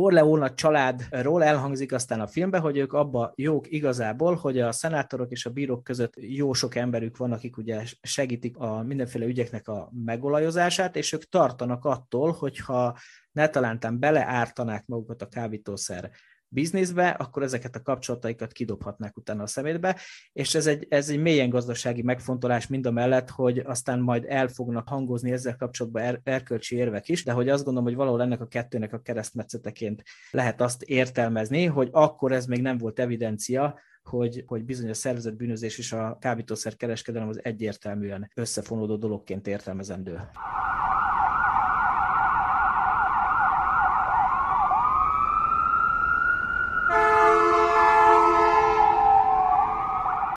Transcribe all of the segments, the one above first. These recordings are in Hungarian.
Corleone családról elhangzik aztán a filmben, hogy ők abba jók igazából, hogy a szenátorok és a bírók között jó sok emberük van, akik ugye segítik a mindenféle ügyeknek a megolajozását, és ők tartanak attól, hogyha ne talántán beleártanák magukat a kábítószer bizniszbe, akkor ezeket a kapcsolataikat kidobhatnák utána a szemétbe, és ez egy, ez egy mélyen gazdasági megfontolás mind a mellett, hogy aztán majd el fognak hangozni ezzel kapcsolatban er, erkölcsi érvek is, de hogy azt gondolom, hogy valahol ennek a kettőnek a keresztmetszeteként lehet azt értelmezni, hogy akkor ez még nem volt evidencia, hogy, hogy bizony a szervezett bűnözés és a kábítószer kereskedelem az egyértelműen összefonódó dologként értelmezendő.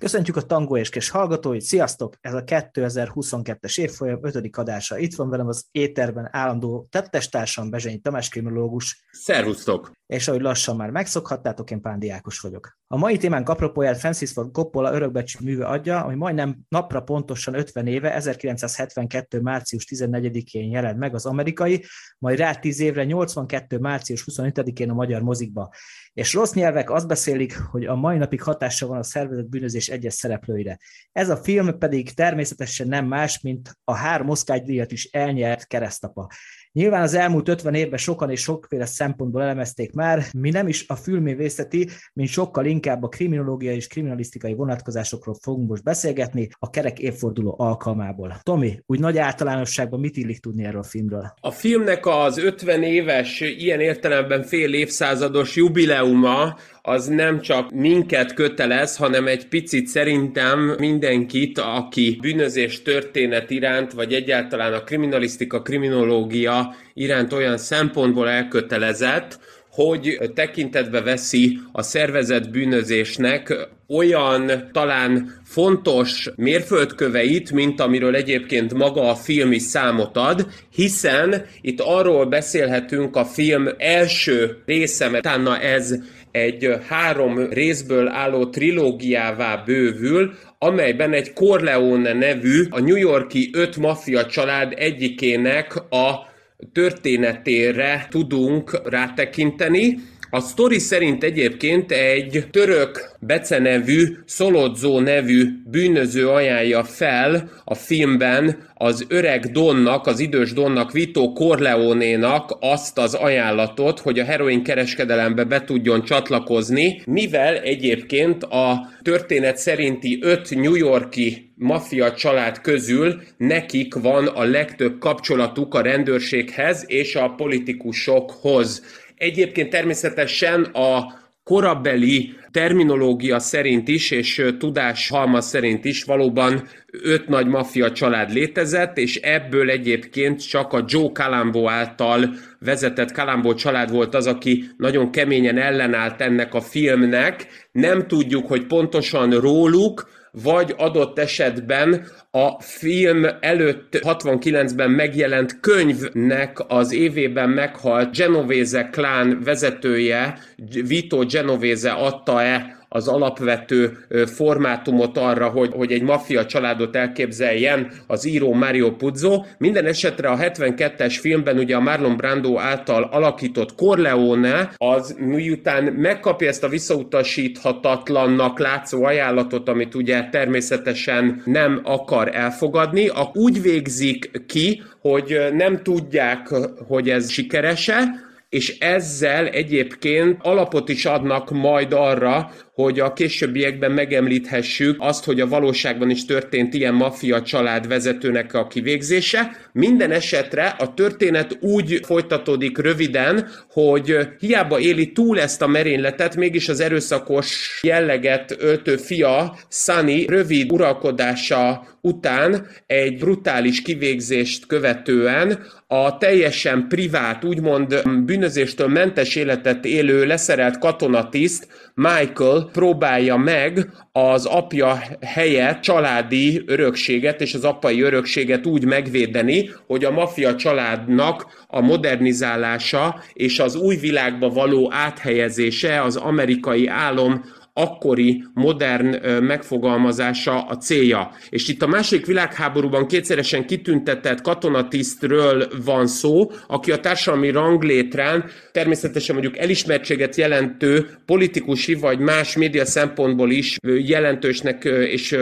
Köszöntjük a Tango és Kes hallgatóit, sziasztok! Ez a 2022-es évfolyam 5. adása. Itt van velem az éterben állandó tettestársam Bezsényi Tamás kriminológus. Szervusztok! És ahogy lassan már megszokhattátok, én Pándi Ákos vagyok. A mai témánk apropóját Francis Ford Coppola örökbecsű műve adja, ami majdnem napra pontosan 50 éve, 1972. március 14-én jelent meg az amerikai, majd rá 10 évre 82. március 25-én a magyar mozikba. És rossz nyelvek azt beszélik, hogy a mai napig hatása van a szervezet bűnözés egyes szereplőire. Ez a film pedig természetesen nem más, mint a három Oscar díjat is elnyert keresztapa. Nyilván az elmúlt 50 évben sokan és sokféle szempontból elemezték már, mi nem is a fülmévészeti, mint sokkal inkább a kriminológiai és kriminalisztikai vonatkozásokról fogunk most beszélgetni a kerek évforduló alkalmából. Tomi, úgy nagy általánosságban mit illik tudni erről a filmről? A filmnek az 50 éves, ilyen értelemben fél évszázados jubileuma az nem csak minket kötelez, hanem egy picit szerintem mindenkit, aki bűnözés történet iránt, vagy egyáltalán a kriminalisztika, kriminológia iránt olyan szempontból elkötelezett, hogy tekintetbe veszi a szervezet bűnözésnek olyan talán fontos mérföldköveit, mint amiről egyébként maga a film is számot ad, hiszen itt arról beszélhetünk a film első része, mert utána ez egy három részből álló trilógiává bővül, amelyben egy Corleone nevű, a New Yorki öt maffia család egyikének a történetére tudunk rátekinteni, a sztori szerint egyébként egy török Bece nevű, Szolodzó nevű bűnöző ajánlja fel a filmben az öreg Donnak, az idős Donnak, Vito Corleone-nak azt az ajánlatot, hogy a heroin kereskedelembe be tudjon csatlakozni, mivel egyébként a történet szerinti öt New Yorki maffia család közül nekik van a legtöbb kapcsolatuk a rendőrséghez és a politikusokhoz. Egyébként természetesen a korabeli terminológia szerint is, és tudás halmaz szerint is valóban öt nagy maffia család létezett, és ebből egyébként csak a Joe Calambo által vezetett Calambo család volt az, aki nagyon keményen ellenállt ennek a filmnek. Nem tudjuk, hogy pontosan róluk, vagy adott esetben a film előtt 69-ben megjelent könyvnek az évében meghalt Genovese klán vezetője, Vito Genovese adta-e az alapvető formátumot arra, hogy, hogy egy maffia családot elképzeljen az író Mario Puzo. Minden esetre a 72-es filmben ugye a Marlon Brando által alakított Corleone az miután megkapja ezt a visszautasíthatatlannak látszó ajánlatot, amit ugye természetesen nem akar elfogadni, úgy végzik ki, hogy nem tudják, hogy ez sikerese, és ezzel egyébként alapot is adnak majd arra, hogy a későbbiekben megemlíthessük azt, hogy a valóságban is történt ilyen maffia család vezetőnek a kivégzése. Minden esetre a történet úgy folytatódik röviden, hogy hiába éli túl ezt a merényletet, mégis az erőszakos jelleget öltő fia, Sunny rövid uralkodása után egy brutális kivégzést követően a teljesen privát, úgymond bűnözéstől mentes életet élő leszerelt katonatiszt Michael próbálja meg az apja helyett családi örökséget és az apai örökséget úgy megvédeni, hogy a maffia családnak a modernizálása és az új világba való áthelyezése az amerikai álom akkori modern megfogalmazása a célja. És itt a második világháborúban kétszeresen kitüntetett katonatisztről van szó, aki a társadalmi ranglétrán természetesen mondjuk elismertséget jelentő politikusi vagy más média szempontból is jelentősnek és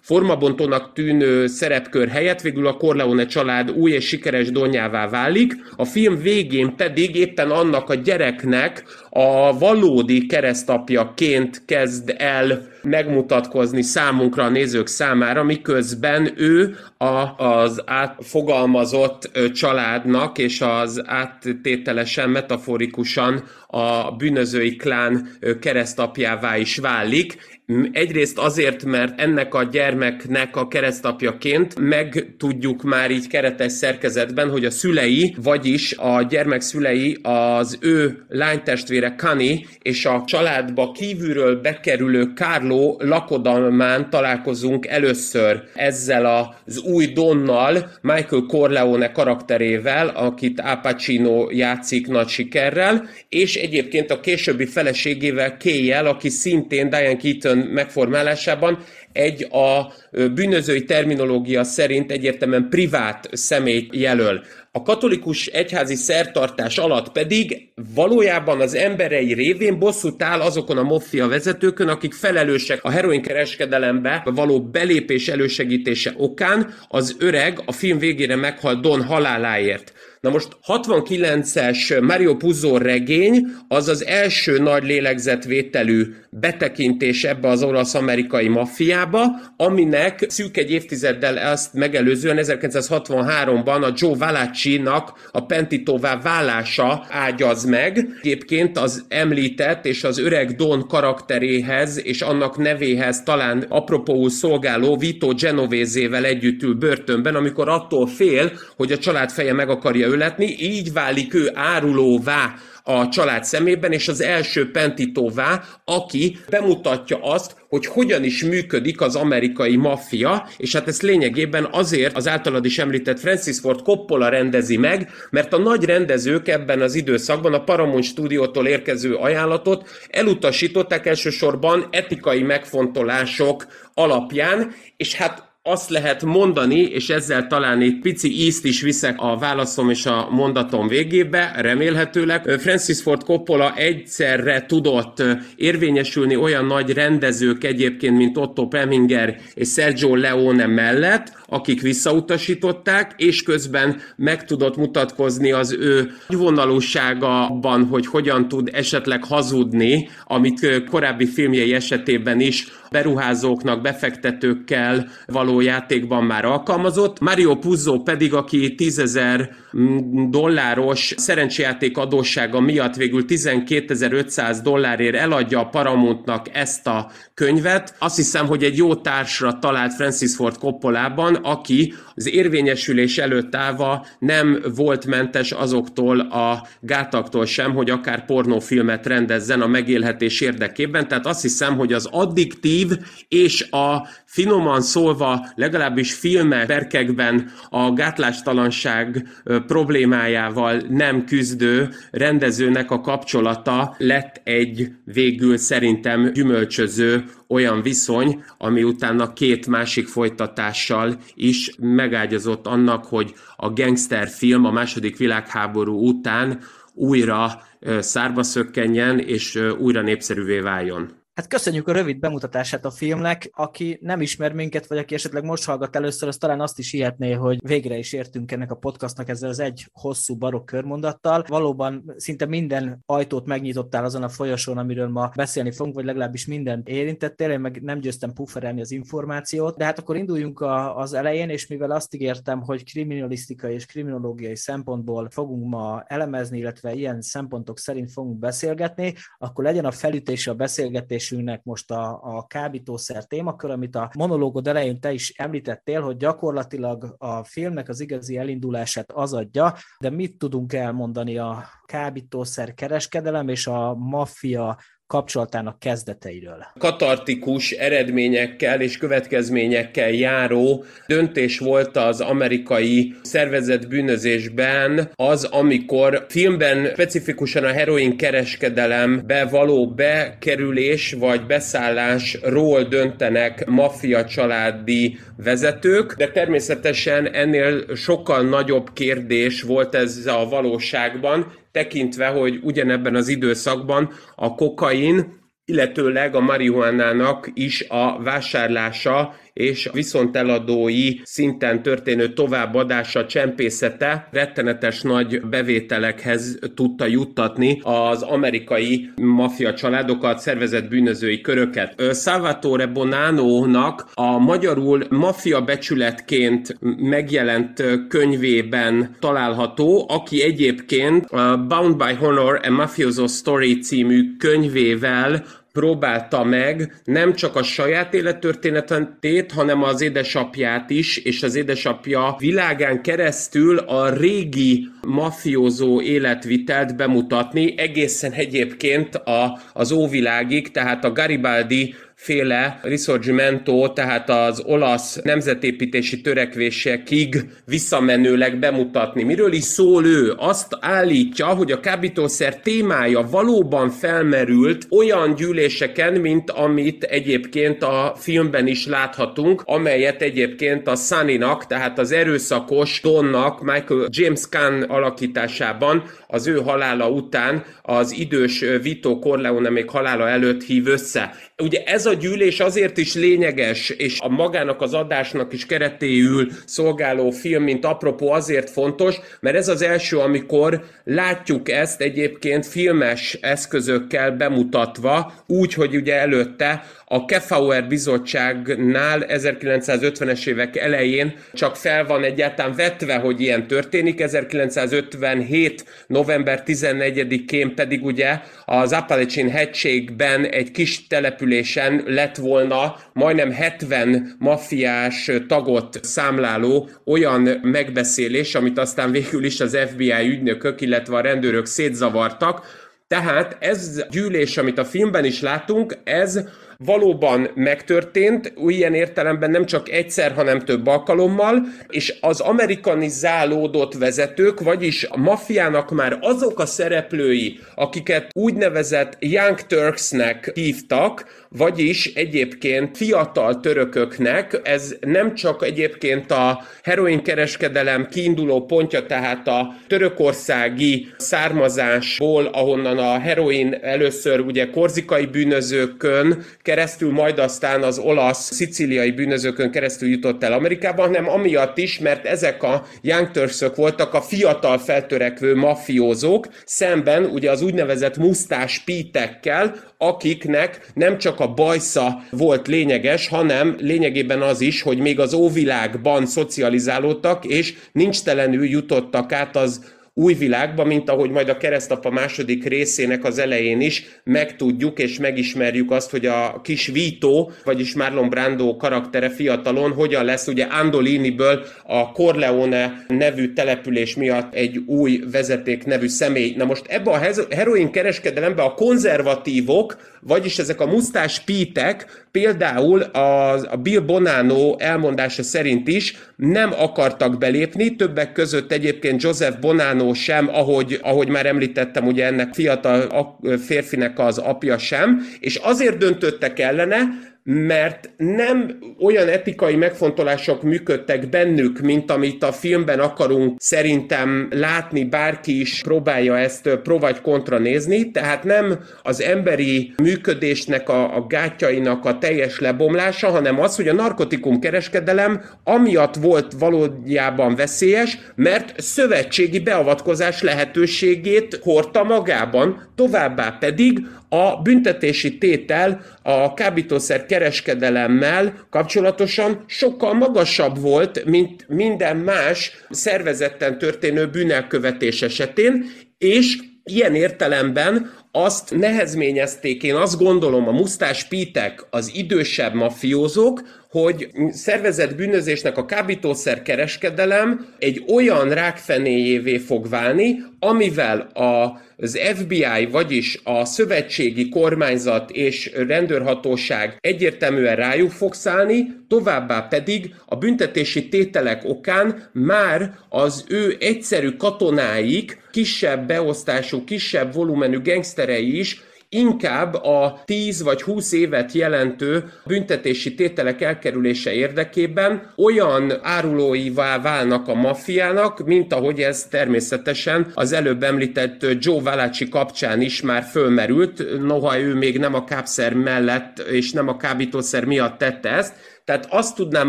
formabontónak tűnő szerepkör helyett végül a Corleone család új és sikeres donyává válik. A film végén pedig éppen annak a gyereknek a valódi keresztapjaként kezd el megmutatkozni számunkra, a nézők számára, miközben ő a, az átfogalmazott családnak és az áttételesen, metaforikusan a bűnözői klán keresztapjává is válik, Egyrészt azért, mert ennek a gyermeknek a keresztapjaként meg tudjuk már így keretes szerkezetben, hogy a szülei, vagyis a gyermek szülei az ő lánytestvére Kani és a családba kívülről bekerülő Carlo lakodalmán találkozunk először ezzel az új Donnal, Michael Corleone karakterével, akit Al játszik nagy sikerrel, és egyébként a későbbi feleségével Kéjel, aki szintén Diane Keaton megformálásában egy a bűnözői terminológia szerint egyértelműen privát személyt jelöl. A katolikus egyházi szertartás alatt pedig valójában az emberei révén bosszút áll azokon a moffia vezetőkön, akik felelősek a heroin kereskedelembe való belépés elősegítése okán az öreg a film végére meghalt Don haláláért. Na most 69-es Mario Puzo regény az az első nagy lélegzetvételű betekintés ebbe az olasz-amerikai maffiába, aminek szűk egy évtizeddel ezt megelőzően 1963-ban a Joe Valacci-nak a Pentitová vállása ágyaz meg. Egyébként az említett és az öreg Don karakteréhez és annak nevéhez talán apropóul szolgáló Vito Genovézével együtt ül börtönben, amikor attól fél, hogy a család feje meg akarja öletni, így válik ő árulóvá a család szemében, és az első Pentitóvá, aki bemutatja azt, hogy hogyan is működik az amerikai maffia, és hát ezt lényegében azért az általad is említett Francis Ford Coppola rendezi meg, mert a nagy rendezők ebben az időszakban a Paramount stúdiótól érkező ajánlatot elutasították elsősorban etikai megfontolások alapján, és hát azt lehet mondani, és ezzel talán egy pici ízt is viszek a válaszom és a mondatom végébe, remélhetőleg. Francis Ford Coppola egyszerre tudott érvényesülni olyan nagy rendezők egyébként, mint Otto Preminger és Sergio Leone mellett, akik visszautasították, és közben meg tudott mutatkozni az ő vonalúsága abban, hogy hogyan tud esetleg hazudni, amit korábbi filmjei esetében is beruházóknak, befektetőkkel való játékban már alkalmazott. Mario Puzo pedig, aki 10.000 mm, dolláros szerencsejáték adóssága miatt végül 12.500 dollárért eladja a Paramountnak ezt a könyvet. Azt hiszem, hogy egy jó társra talált Francis Ford Coppolában, aki az érvényesülés előtt állva nem volt mentes azoktól a gátaktól sem, hogy akár pornófilmet rendezzen a megélhetés érdekében. Tehát azt hiszem, hogy az addiktív és a finoman szólva legalábbis filmek, perkekben a gátlástalanság problémájával nem küzdő rendezőnek a kapcsolata lett egy végül szerintem gyümölcsöző olyan viszony, ami utána két másik folytatással is megágyazott annak, hogy a gangster film a második világháború után újra szárba szökkenjen és újra népszerűvé váljon. Hát köszönjük a rövid bemutatását a filmnek. Aki nem ismer minket, vagy aki esetleg most hallgat először, az talán azt is hihetné, hogy végre is értünk ennek a podcastnak ezzel az egy hosszú barokk körmondattal. Valóban szinte minden ajtót megnyitottál azon a folyosón, amiről ma beszélni fogunk, vagy legalábbis minden érintettél. Én meg nem győztem pufferelni az információt, de hát akkor induljunk a, az elején, és mivel azt ígértem, hogy kriminalisztikai és kriminológiai szempontból fogunk ma elemezni, illetve ilyen szempontok szerint fogunk beszélgetni, akkor legyen a felütése a beszélgetés beszélgetésünknek most a, a kábítószer témakör, amit a monológod elején te is említettél, hogy gyakorlatilag a filmnek az igazi elindulását az adja, de mit tudunk elmondani a kábítószer kereskedelem és a maffia kapcsolatának kezdeteiről. Katartikus eredményekkel és következményekkel járó döntés volt az amerikai szervezett bűnözésben az, amikor filmben specifikusan a heroin kereskedelembe való bekerülés vagy beszállásról döntenek maffia családi vezetők, de természetesen ennél sokkal nagyobb kérdés volt ez a valóságban, tekintve, hogy ugyanebben az időszakban a kokain, illetőleg a marihuánának is a vásárlása és viszonteladói szinten történő továbbadása, csempészete rettenetes nagy bevételekhez tudta juttatni az amerikai maffia családokat, szervezett bűnözői köröket. Salvatore Bonanno-nak a magyarul maffia becsületként megjelent könyvében található, aki egyébként Bound by Honor, a Mafioso Story című könyvével próbálta meg nem csak a saját élettörténetét, hanem az édesapját is, és az édesapja világán keresztül a régi mafiózó életvitelt bemutatni, egészen egyébként a, az óvilágig, tehát a Garibaldi féle risorgimento, tehát az olasz nemzetépítési törekvésekig visszamenőleg bemutatni. Miről is szól ő? Azt állítja, hogy a kábítószer témája valóban felmerült olyan gyűléseken, mint amit egyébként a filmben is láthatunk, amelyet egyébként a Sunny-nak, tehát az erőszakos Donnak, Michael James Caan alakításában az ő halála után az idős Vito Corleone még halála előtt hív össze. Ugye ez a gyűlés azért is lényeges, és a magának az adásnak is keretéül szolgáló film, mint apropó azért fontos, mert ez az első, amikor látjuk ezt egyébként filmes eszközökkel bemutatva, úgy, hogy ugye előtte a Kefauer bizottságnál 1950-es évek elején csak fel van egyáltalán vetve, hogy ilyen történik. 1957. november 14-én pedig ugye az Appalachian hegységben egy kis településen lett volna majdnem 70 maffiás tagot számláló olyan megbeszélés, amit aztán végül is az FBI ügynökök, illetve a rendőrök szétzavartak, tehát ez gyűlés, amit a filmben is látunk, ez valóban megtörtént, ilyen értelemben nem csak egyszer, hanem több alkalommal, és az amerikanizálódott vezetők, vagyis a mafiának már azok a szereplői, akiket úgynevezett Young Turksnek hívtak, vagyis egyébként fiatal törököknek, ez nem csak egyébként a heroinkereskedelem kiinduló pontja, tehát a törökországi származásból, ahonnan a heroin először ugye korzikai bűnözőkön keresztül, majd aztán az olasz, szicíliai bűnözőkön keresztül jutott el Amerikába, hanem amiatt is, mert ezek a Young Turksök voltak a fiatal feltörekvő mafiózók, szemben ugye az úgynevezett musztás pítekkel, akiknek nem csak a bajsza volt lényeges, hanem lényegében az is, hogy még az óvilágban szocializálódtak, és nincs telenül jutottak át az új világba, mint ahogy majd a keresztapa második részének az elején is megtudjuk és megismerjük azt, hogy a kis Vito, vagyis Marlon Brando karaktere fiatalon hogyan lesz ugye Andoliniből a Corleone nevű település miatt egy új vezeték nevű személy. Na most ebbe a heroin kereskedelembe a konzervatívok, vagyis ezek a musztás pítek például a, a Bill Bonanno elmondása szerint is nem akartak belépni, többek között egyébként Joseph Bonanno sem, ahogy, ahogy már említettem, ugye ennek fiatal férfinek az apja sem, és azért döntöttek ellene, mert nem olyan etikai megfontolások működtek bennük, mint amit a filmben akarunk szerintem látni, bárki is próbálja ezt pro vagy kontra nézni, tehát nem az emberi működésnek, a, a gátjainak a teljes lebomlása, hanem az, hogy a narkotikum kereskedelem amiatt volt valójában veszélyes, mert szövetségi beavatkozás lehetőségét hordta magában, továbbá pedig a büntetési tétel a kábítószer kereskedelemmel kapcsolatosan sokkal magasabb volt, mint minden más szervezetten történő bűnelkövetés esetén, és ilyen értelemben azt nehezményezték, én azt gondolom, a musztás pítek, az idősebb mafiózók, hogy szervezett bűnözésnek a kábítószer kereskedelem egy olyan rákfenéjévé fog válni, amivel a, az FBI, vagyis a szövetségi kormányzat és rendőrhatóság egyértelműen rájuk fog szállni, továbbá pedig a büntetési tételek okán már az ő egyszerű katonáik, kisebb beosztású, kisebb volumenű gengszterei is inkább a 10 vagy 20 évet jelentő büntetési tételek elkerülése érdekében olyan árulóivá válnak a maffiának, mint ahogy ez természetesen az előbb említett Joe Valachi kapcsán is már fölmerült, noha ő még nem a kápszer mellett és nem a kábítószer miatt tette ezt. Tehát azt tudnám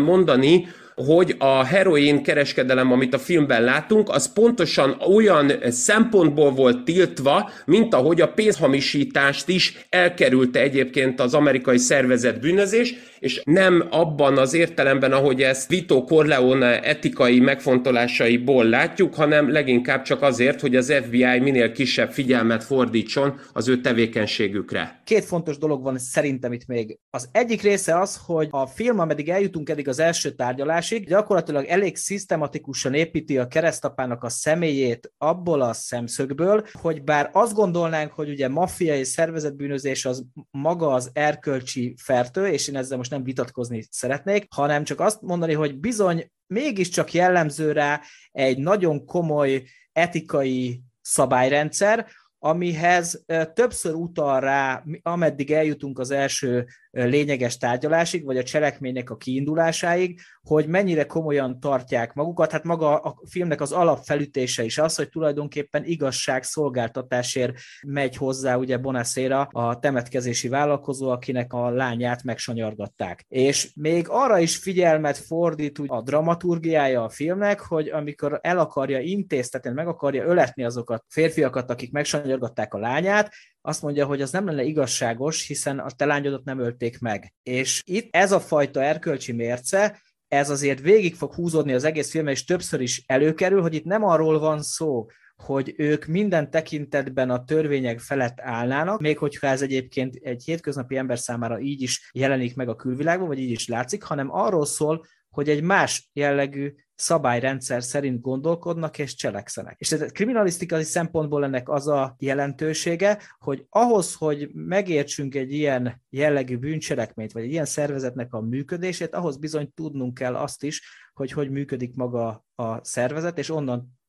mondani, hogy a heroin kereskedelem, amit a filmben látunk, az pontosan olyan szempontból volt tiltva, mint ahogy a pénzhamisítást is elkerülte egyébként az amerikai szervezet bűnözés, és nem abban az értelemben, ahogy ezt Vito Corleone etikai megfontolásaiból látjuk, hanem leginkább csak azért, hogy az FBI minél kisebb figyelmet fordítson az ő tevékenységükre. Két fontos dolog van szerintem itt még. Az egyik része az, hogy a film, ameddig eljutunk eddig az első tárgyalásig, gyakorlatilag elég szisztematikusan építi a keresztapának a személyét abból a szemszögből, hogy bár azt gondolnánk, hogy ugye maffia és szervezetbűnözés az maga az erkölcsi fertő, és én ezzel most nem vitatkozni szeretnék, hanem csak azt mondani, hogy bizony mégiscsak jellemző rá egy nagyon komoly etikai szabályrendszer, amihez többször utal rá, ameddig eljutunk az első lényeges tárgyalásig, vagy a cselekménynek a kiindulásáig, hogy mennyire komolyan tartják magukat. Hát maga a filmnek az alapfelütése is az, hogy tulajdonképpen igazság szolgáltatásért megy hozzá ugye Bonacera, a temetkezési vállalkozó, akinek a lányát megsanyargatták. És még arra is figyelmet fordít a dramaturgiája a filmnek, hogy amikor el akarja intéztetni, meg akarja öletni azokat férfiakat, akik megsanyargatták a lányát, azt mondja, hogy az nem lenne igazságos, hiszen a te lányodat nem ölték meg. És itt ez a fajta erkölcsi mérce, ez azért végig fog húzódni az egész film, és többször is előkerül, hogy itt nem arról van szó, hogy ők minden tekintetben a törvények felett állnának, még hogyha ez egyébként egy hétköznapi ember számára így is jelenik meg a külvilágban, vagy így is látszik, hanem arról szól, hogy egy más jellegű szabályrendszer szerint gondolkodnak és cselekszenek. És ez kriminalisztikai szempontból ennek az a jelentősége, hogy ahhoz, hogy megértsünk egy ilyen jellegű bűncselekményt, vagy egy ilyen szervezetnek a működését, ahhoz bizony tudnunk kell azt is, hogy hogy működik maga a szervezet, és onnan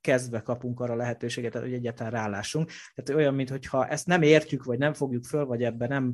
kezdve kapunk arra lehetőséget, hogy egyáltalán rálássunk. Tehát olyan, mintha ezt nem értjük, vagy nem fogjuk föl, vagy ebben nem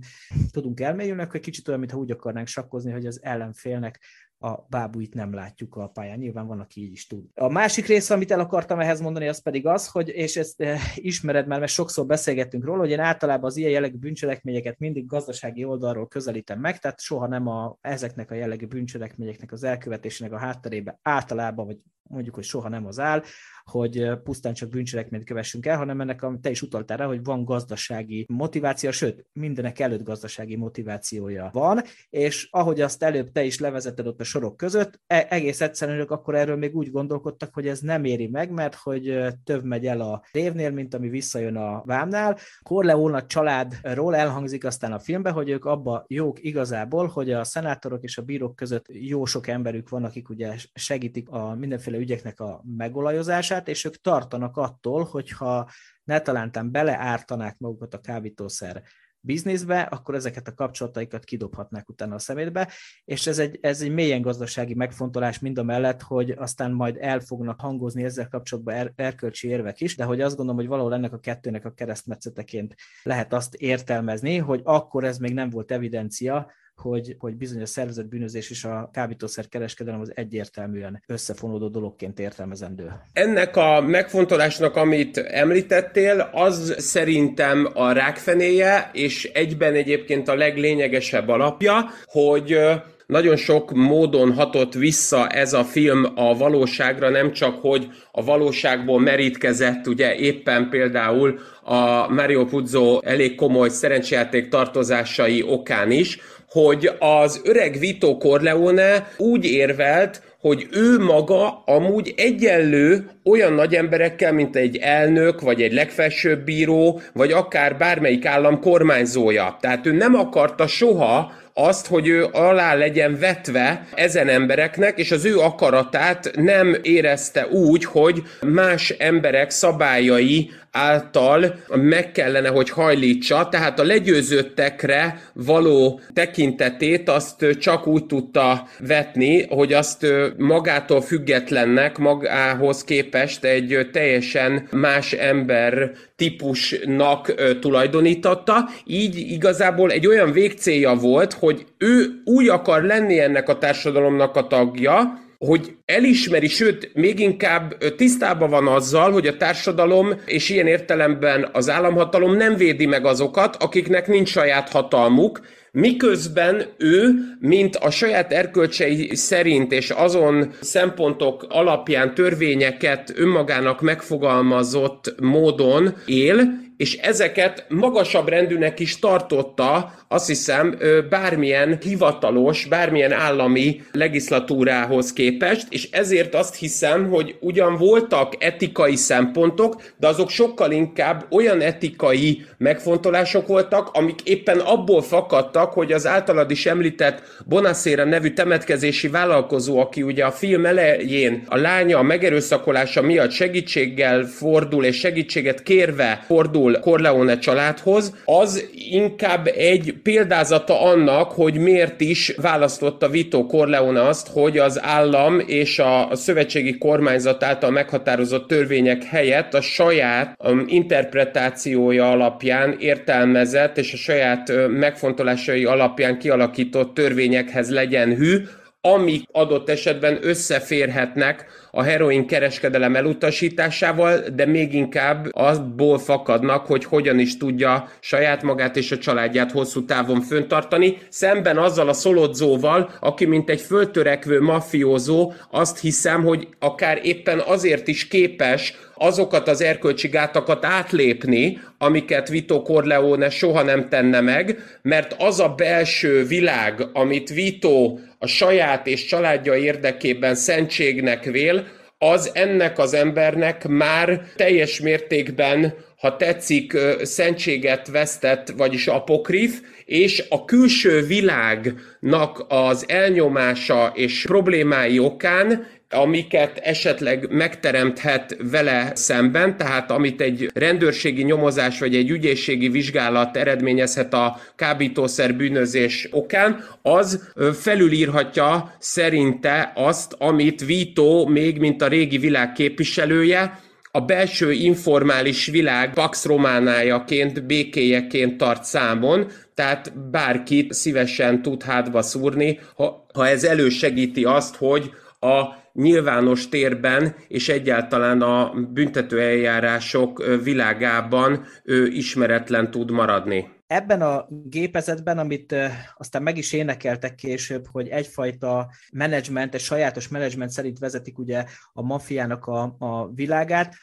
tudunk elmélyülni, akkor kicsit olyan, mintha úgy akarnánk sakkozni, hogy az ellenfélnek a bábuit nem látjuk a pályán. Nyilván van, aki így is tud. A másik része, amit el akartam ehhez mondani, az pedig az, hogy, és ezt eh, ismered már, mert sokszor beszélgettünk róla, hogy én általában az ilyen jellegű bűncselekményeket mindig gazdasági oldalról közelítem meg, tehát soha nem a, ezeknek a jellegű bűncselekményeknek az elkövetésének a hátterébe általában, vagy mondjuk, hogy soha nem az áll, hogy pusztán csak bűncselekményt kövessünk el, hanem ennek a, te is utaltál rá, hogy van gazdasági motiváció, sőt, mindenek előtt gazdasági motivációja van, és ahogy azt előbb te is levezetted ott a sorok között, e- egész egyszerűen ők akkor erről még úgy gondolkodtak, hogy ez nem éri meg, mert hogy több megy el a révnél, mint ami visszajön a vámnál. Corleone családról elhangzik aztán a filmben, hogy ők abba jók igazából, hogy a szenátorok és a bírók között jó sok emberük van, akik ugye segítik a mindenféle ügyeknek a megolajozását, és ők tartanak attól, hogyha ne talántán beleártanák magukat a kábítószer bizniszbe, akkor ezeket a kapcsolataikat kidobhatnák utána a szemétbe, és ez egy, ez egy mélyen gazdasági megfontolás mind a mellett, hogy aztán majd el fognak hangozni ezzel kapcsolatban er, erkölcsi érvek is, de hogy azt gondolom, hogy valahol ennek a kettőnek a keresztmetszeteként lehet azt értelmezni, hogy akkor ez még nem volt evidencia, hogy, hogy bizony a szervezett bűnözés és a kábítószer kereskedelem az egyértelműen összefonódó dologként értelmezendő. Ennek a megfontolásnak, amit említettél, az szerintem a rákfenéje, és egyben egyébként a leglényegesebb alapja, hogy nagyon sok módon hatott vissza ez a film a valóságra, nem csak, hogy a valóságból merítkezett, ugye éppen például a Mario Puzo elég komoly szerencsejáték tartozásai okán is, hogy az öreg Vito Corleone úgy érvelt, hogy ő maga amúgy egyenlő olyan nagy emberekkel, mint egy elnök, vagy egy legfelsőbb bíró, vagy akár bármelyik állam kormányzója. Tehát ő nem akarta soha azt, hogy ő alá legyen vetve ezen embereknek, és az ő akaratát nem érezte úgy, hogy más emberek szabályai által meg kellene, hogy hajlítsa, tehát a legyőzöttekre való tekintetét azt csak úgy tudta vetni, hogy azt magától függetlennek, magához képest egy teljesen más ember típusnak tulajdonította, így igazából egy olyan végcélja volt, hogy ő úgy akar lenni ennek a társadalomnak a tagja, hogy elismeri, sőt, még inkább tisztában van azzal, hogy a társadalom és ilyen értelemben az államhatalom nem védi meg azokat, akiknek nincs saját hatalmuk, miközben ő, mint a saját erkölcsei szerint és azon szempontok alapján törvényeket önmagának megfogalmazott módon él, és ezeket magasabb rendűnek is tartotta, azt hiszem, bármilyen hivatalos, bármilyen állami legislatúrához képest, és ezért azt hiszem, hogy ugyan voltak etikai szempontok, de azok sokkal inkább olyan etikai megfontolások voltak, amik éppen abból fakadtak, hogy az általad is említett Bonacera nevű temetkezési vállalkozó, aki ugye a film elején a lánya a megerőszakolása miatt segítséggel fordul, és segítséget kérve fordul Corleone családhoz, az inkább egy példázata annak, hogy miért is választotta Vito Corleone azt, hogy az állam és a szövetségi kormányzat által meghatározott törvények helyett a saját um, interpretációja alapján értelmezett és a saját megfontolásai alapján kialakított törvényekhez legyen hű, amik adott esetben összeférhetnek a heroin kereskedelem elutasításával, de még inkább abból fakadnak, hogy hogyan is tudja saját magát és a családját hosszú távon föntartani, szemben azzal a szolodzóval, aki mint egy föltörekvő mafiózó, azt hiszem, hogy akár éppen azért is képes azokat az erkölcsi gátakat átlépni, amiket Vito Corleone soha nem tenne meg, mert az a belső világ, amit Vito a saját és családja érdekében szentségnek vél, az ennek az embernek már teljes mértékben, ha tetszik, szentséget vesztett, vagyis apokrif, és a külső világnak az elnyomása és problémái okán amiket esetleg megteremthet vele szemben, tehát amit egy rendőrségi nyomozás vagy egy ügyészségi vizsgálat eredményezhet a kábítószer bűnözés okán, az felülírhatja szerinte azt, amit Vito még mint a régi világ képviselője, a belső informális világ Pax Románájaként, békéjeként tart számon, tehát bárkit szívesen tud hátba szúrni, ha, ha ez elősegíti azt, hogy a nyilvános térben és egyáltalán a büntető eljárások világában ő ismeretlen tud maradni. Ebben a gépezetben, amit aztán meg is énekeltek később, hogy egyfajta menedzsment, egy sajátos menedzsment szerint vezetik ugye a mafiának a, a világát,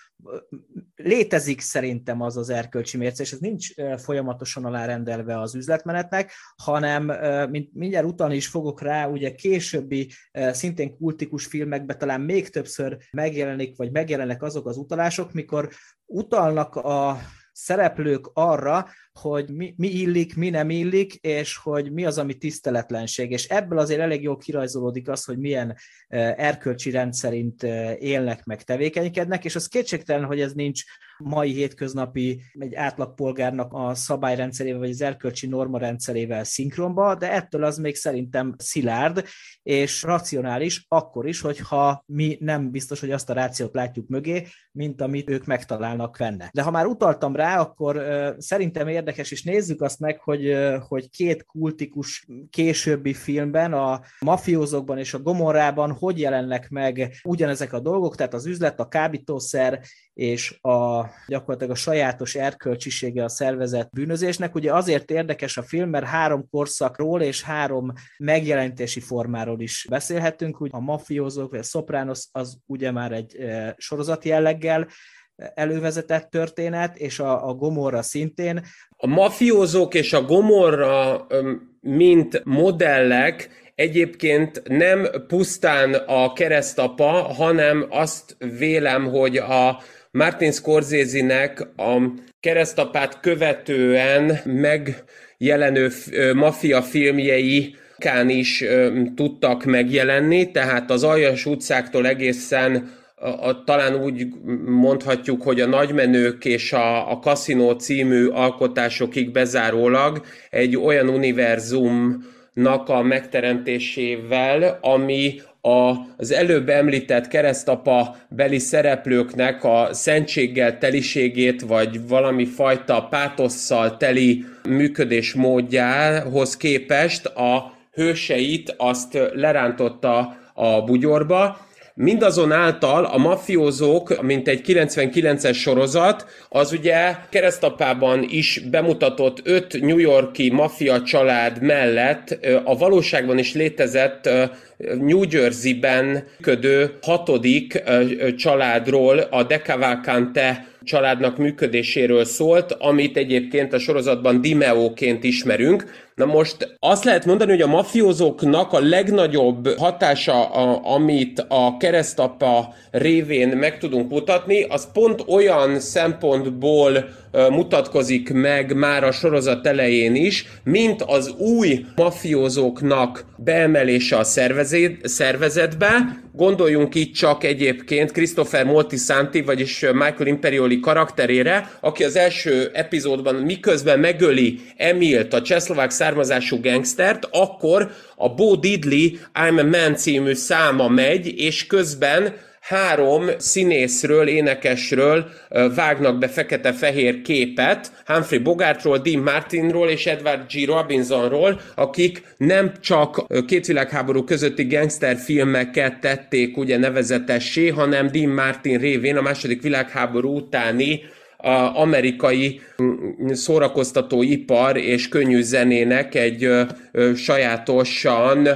létezik szerintem az az erkölcsi mérce, és ez nincs folyamatosan alárendelve az üzletmenetnek, hanem, mint mindjárt utalni is fogok rá, ugye későbbi szintén kultikus filmekben talán még többször megjelenik, vagy megjelennek azok az utalások, mikor utalnak a szereplők arra, hogy mi, mi illik, mi nem illik, és hogy mi az, ami tiszteletlenség. És ebből azért elég jól kirajzolódik az, hogy milyen erkölcsi rendszerint élnek, meg tevékenykednek, és az kétségtelen, hogy ez nincs mai hétköznapi egy átlagpolgárnak a szabályrendszerével, vagy az erkölcsi norma rendszerével szinkronba, de ettől az még szerintem szilárd és racionális, akkor is, hogyha mi nem biztos, hogy azt a rációt látjuk mögé, mint amit ők megtalálnak benne. De ha már utaltam rá, akkor szerintem érdekes, és nézzük azt meg, hogy, hogy két kultikus későbbi filmben, a mafiózokban és a gomorrában hogy jelennek meg ugyanezek a dolgok, tehát az üzlet, a kábítószer és a gyakorlatilag a sajátos erkölcsisége a szervezet bűnözésnek. Ugye azért érdekes a film, mert három korszakról és három megjelenítési formáról is beszélhetünk, hogy a mafiózók, vagy a Sopranos az ugye már egy sorozat jelleggel elővezetett történet, és a, a Gomorra szintén. A mafiózók és a Gomorra, mint modellek egyébként nem pusztán a keresztapa, hanem azt vélem, hogy a Martin Scorsese-nek a keresztapát követően megjelenő maffia filmjei is tudtak megjelenni, tehát az Aljas utcáktól egészen a, talán úgy mondhatjuk, hogy a Nagymenők és a, a Casino című alkotásokig bezárólag egy olyan univerzumnak a megteremtésével, ami a, az előbb említett keresztapa beli szereplőknek a szentséggel teliségét, vagy valami fajta pátosszal teli működés módjához képest a hőseit azt lerántotta a bugyorba, Mindazonáltal a mafiózók, mint egy 99-es sorozat, az ugye keresztapában is bemutatott öt New Yorki maffia család mellett a valóságban is létezett New Jersey-ben ködő hatodik családról, a De Cavalcante családnak működéséről szólt, amit egyébként a sorozatban Dimeo-ként ismerünk. Na most azt lehet mondani, hogy a mafiózóknak a legnagyobb hatása, a, amit a keresztapa révén meg tudunk mutatni, az pont olyan szempontból mutatkozik meg már a sorozat elején is, mint az új mafiózóknak beemelése a szervezetbe. Gondoljunk itt csak egyébként Christopher Moltisanti, vagyis Michael Imperioli karakterére, aki az első epizódban miközben megöli Emilt, a csehszlovák származású gangstert, akkor a Bo Diddley I'm a Man című száma megy, és közben három színészről, énekesről vágnak be fekete-fehér képet, Humphrey Bogartról, Dean Martinról és Edward G. Robinsonról, akik nem csak két világháború közötti gangsterfilmeket tették ugye nevezetessé, hanem Dean Martin révén a második világháború utáni a amerikai mm, szórakoztatóipar és könnyű zenének egy sajátosan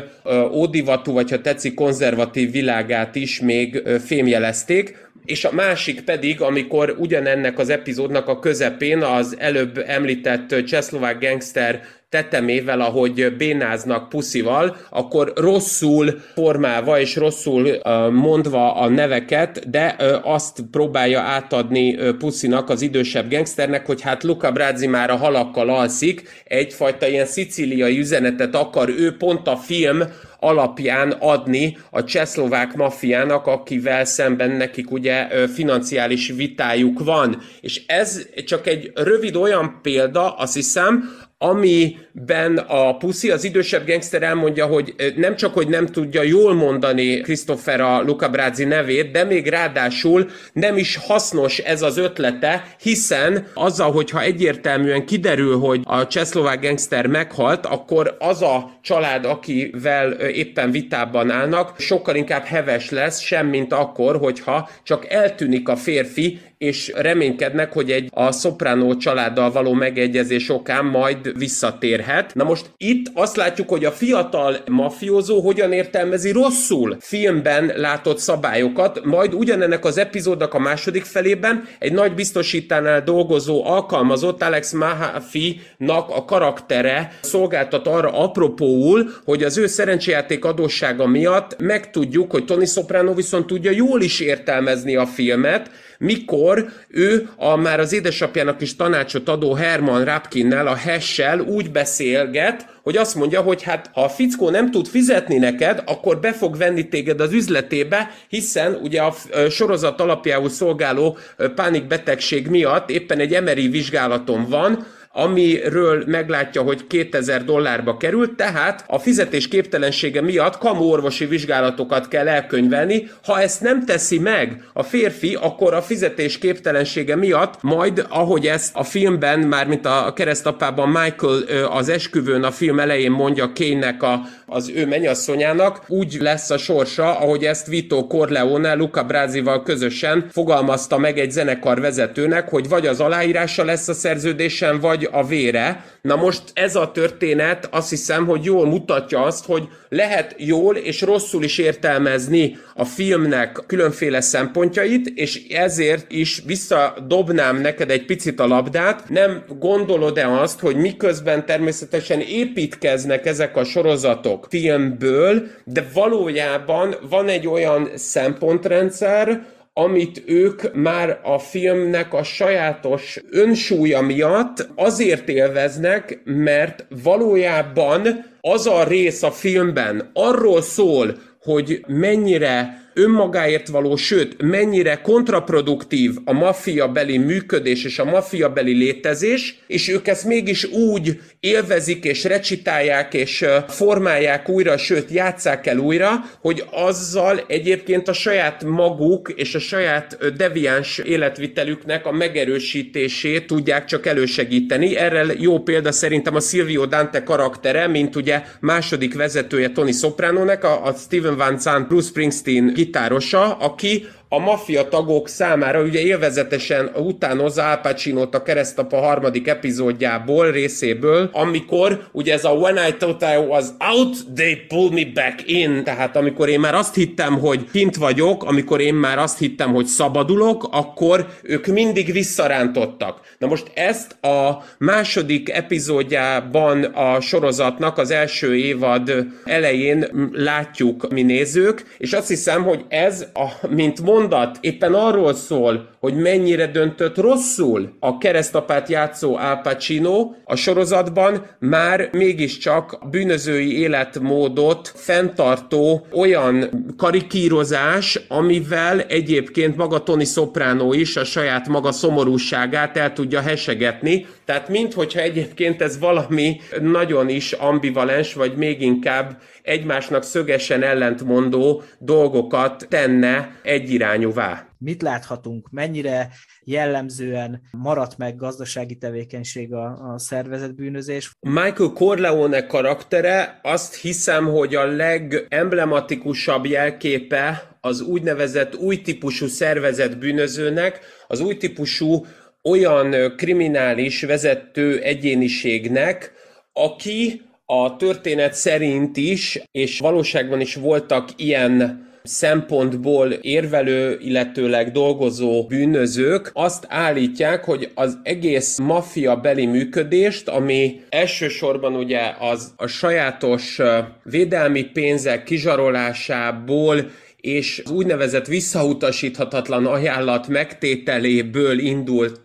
ódivatú, vagy ha tetszik, konzervatív világát is még fémjelezték. És a másik pedig, amikor ugyanennek az epizódnak a közepén az előbb említett csehszlovák gangster tetemével, ahogy bénáznak puszival, akkor rosszul formálva és rosszul mondva a neveket, de azt próbálja átadni puszinak, az idősebb gangsternek, hogy hát Luca Brazzi már a halakkal alszik, egyfajta ilyen szicíliai üzenetet akar ő pont a film alapján adni a csehszlovák maffiának, akivel szemben nekik ugye financiális vitájuk van. És ez csak egy rövid olyan példa, azt hiszem, amiben a Puszi, az idősebb gangster elmondja, hogy nem csak, hogy nem tudja jól mondani Christopher a Luca Brázzi nevét, de még ráadásul nem is hasznos ez az ötlete, hiszen azzal, hogyha egyértelműen kiderül, hogy a csehszlovák gangster meghalt, akkor az a család, akivel éppen vitában állnak, sokkal inkább heves lesz, semmint akkor, hogyha csak eltűnik a férfi, és reménykednek, hogy egy a szopránó családdal való megegyezés okán majd visszatérhet. Na most itt azt látjuk, hogy a fiatal mafiózó hogyan értelmezi rosszul filmben látott szabályokat, majd ugyanennek az epizódnak a második felében egy nagy biztosítánál dolgozó alkalmazott Alex Mahafi-nak a karaktere szolgáltat arra apropóul, hogy az ő szerencsejáték adóssága miatt megtudjuk, hogy Tony Soprano viszont tudja jól is értelmezni a filmet, mikor ő a már az édesapjának is tanácsot adó Herman Rapkinnel, a Hessel úgy beszélget, hogy azt mondja, hogy hát ha a fickó nem tud fizetni neked, akkor be fog venni téged az üzletébe, hiszen ugye a sorozat alapjául szolgáló pánikbetegség miatt éppen egy emeri vizsgálaton van, amiről meglátja, hogy 2000 dollárba került, tehát a fizetés képtelensége miatt kamu orvosi vizsgálatokat kell elkönyvelni. Ha ezt nem teszi meg a férfi, akkor a fizetés képtelensége miatt majd, ahogy ezt a filmben, már mint a keresztapában Michael az esküvőn a film elején mondja Kénynek a, az ő mennyasszonyának, úgy lesz a sorsa, ahogy ezt Vito Corleone Luca Brázival közösen fogalmazta meg egy zenekar vezetőnek, hogy vagy az aláírása lesz a szerződésen, vagy a vére. Na most ez a történet azt hiszem, hogy jól mutatja azt, hogy lehet jól és rosszul is értelmezni a filmnek különféle szempontjait, és ezért is visszadobnám neked egy picit a labdát. Nem gondolod-e azt, hogy miközben természetesen építkeznek ezek a sorozatok filmből, de valójában van egy olyan szempontrendszer, amit ők már a filmnek a sajátos önsúlya miatt azért élveznek, mert valójában az a rész a filmben arról szól, hogy mennyire önmagáért való, sőt, mennyire kontraproduktív a maffia beli működés és a maffia beli létezés, és ők ezt mégis úgy élvezik és recitálják és formálják újra, sőt, játszák el újra, hogy azzal egyébként a saját maguk és a saját deviáns életvitelüknek a megerősítését tudják csak elősegíteni. Erre jó példa szerintem a Silvio Dante karaktere, mint ugye második vezetője Tony Soprano-nek, a, a Steven Van Zandt, Bruce Springsteen gitárosa, aki a maffia tagok számára ugye élvezetesen utánozza Al pacino a keresztapa harmadik epizódjából, részéből, amikor ugye ez a When I thought I was out, they pull me back in. Tehát amikor én már azt hittem, hogy kint vagyok, amikor én már azt hittem, hogy szabadulok, akkor ők mindig visszarántottak. Na most ezt a második epizódjában a sorozatnak az első évad elején látjuk mi nézők, és azt hiszem, hogy ez, a, mint mond mondat éppen arról szól, hogy mennyire döntött rosszul a keresztapát játszó Al Pacino a sorozatban, már mégiscsak bűnözői életmódot fenntartó olyan karikírozás, amivel egyébként maga Tony Soprano is a saját maga szomorúságát el tudja hesegetni, tehát minthogyha egyébként ez valami nagyon is ambivalens, vagy még inkább egymásnak szögesen ellentmondó dolgokat tenne egyirányúvá. Mit láthatunk? Mennyire jellemzően maradt meg gazdasági tevékenység a, a szervezetbűnözés? Michael Corleone karaktere azt hiszem, hogy a legemblematikusabb jelképe az úgynevezett új típusú szervezetbűnözőnek, az új típusú olyan kriminális vezető egyéniségnek, aki a történet szerint is, és valóságban is voltak ilyen szempontból érvelő, illetőleg dolgozó bűnözők azt állítják, hogy az egész maffia beli működést, ami elsősorban ugye az a sajátos védelmi pénzek kizsarolásából és az úgynevezett visszautasíthatatlan ajánlat megtételéből indult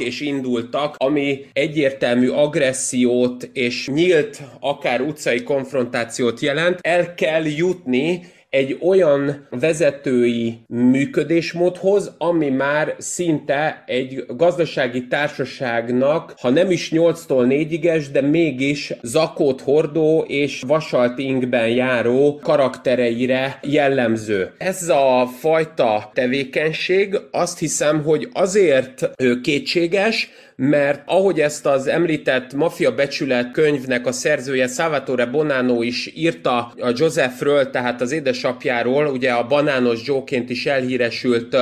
és indultak, ami egyértelmű agressziót és nyílt, akár utcai konfrontációt jelent, el kell jutni egy olyan vezetői működésmódhoz, ami már szinte egy gazdasági társaságnak, ha nem is 8-tól 4-iges, de mégis zakót hordó és vasalt ingben járó karaktereire jellemző. Ez a fajta tevékenység azt hiszem, hogy azért kétséges, mert ahogy ezt az említett Mafia Becsület könyvnek a szerzője Salvatore Bonanno is írta a Josephről, tehát az édesapjáról, ugye a banános Joe-ként is elhíresült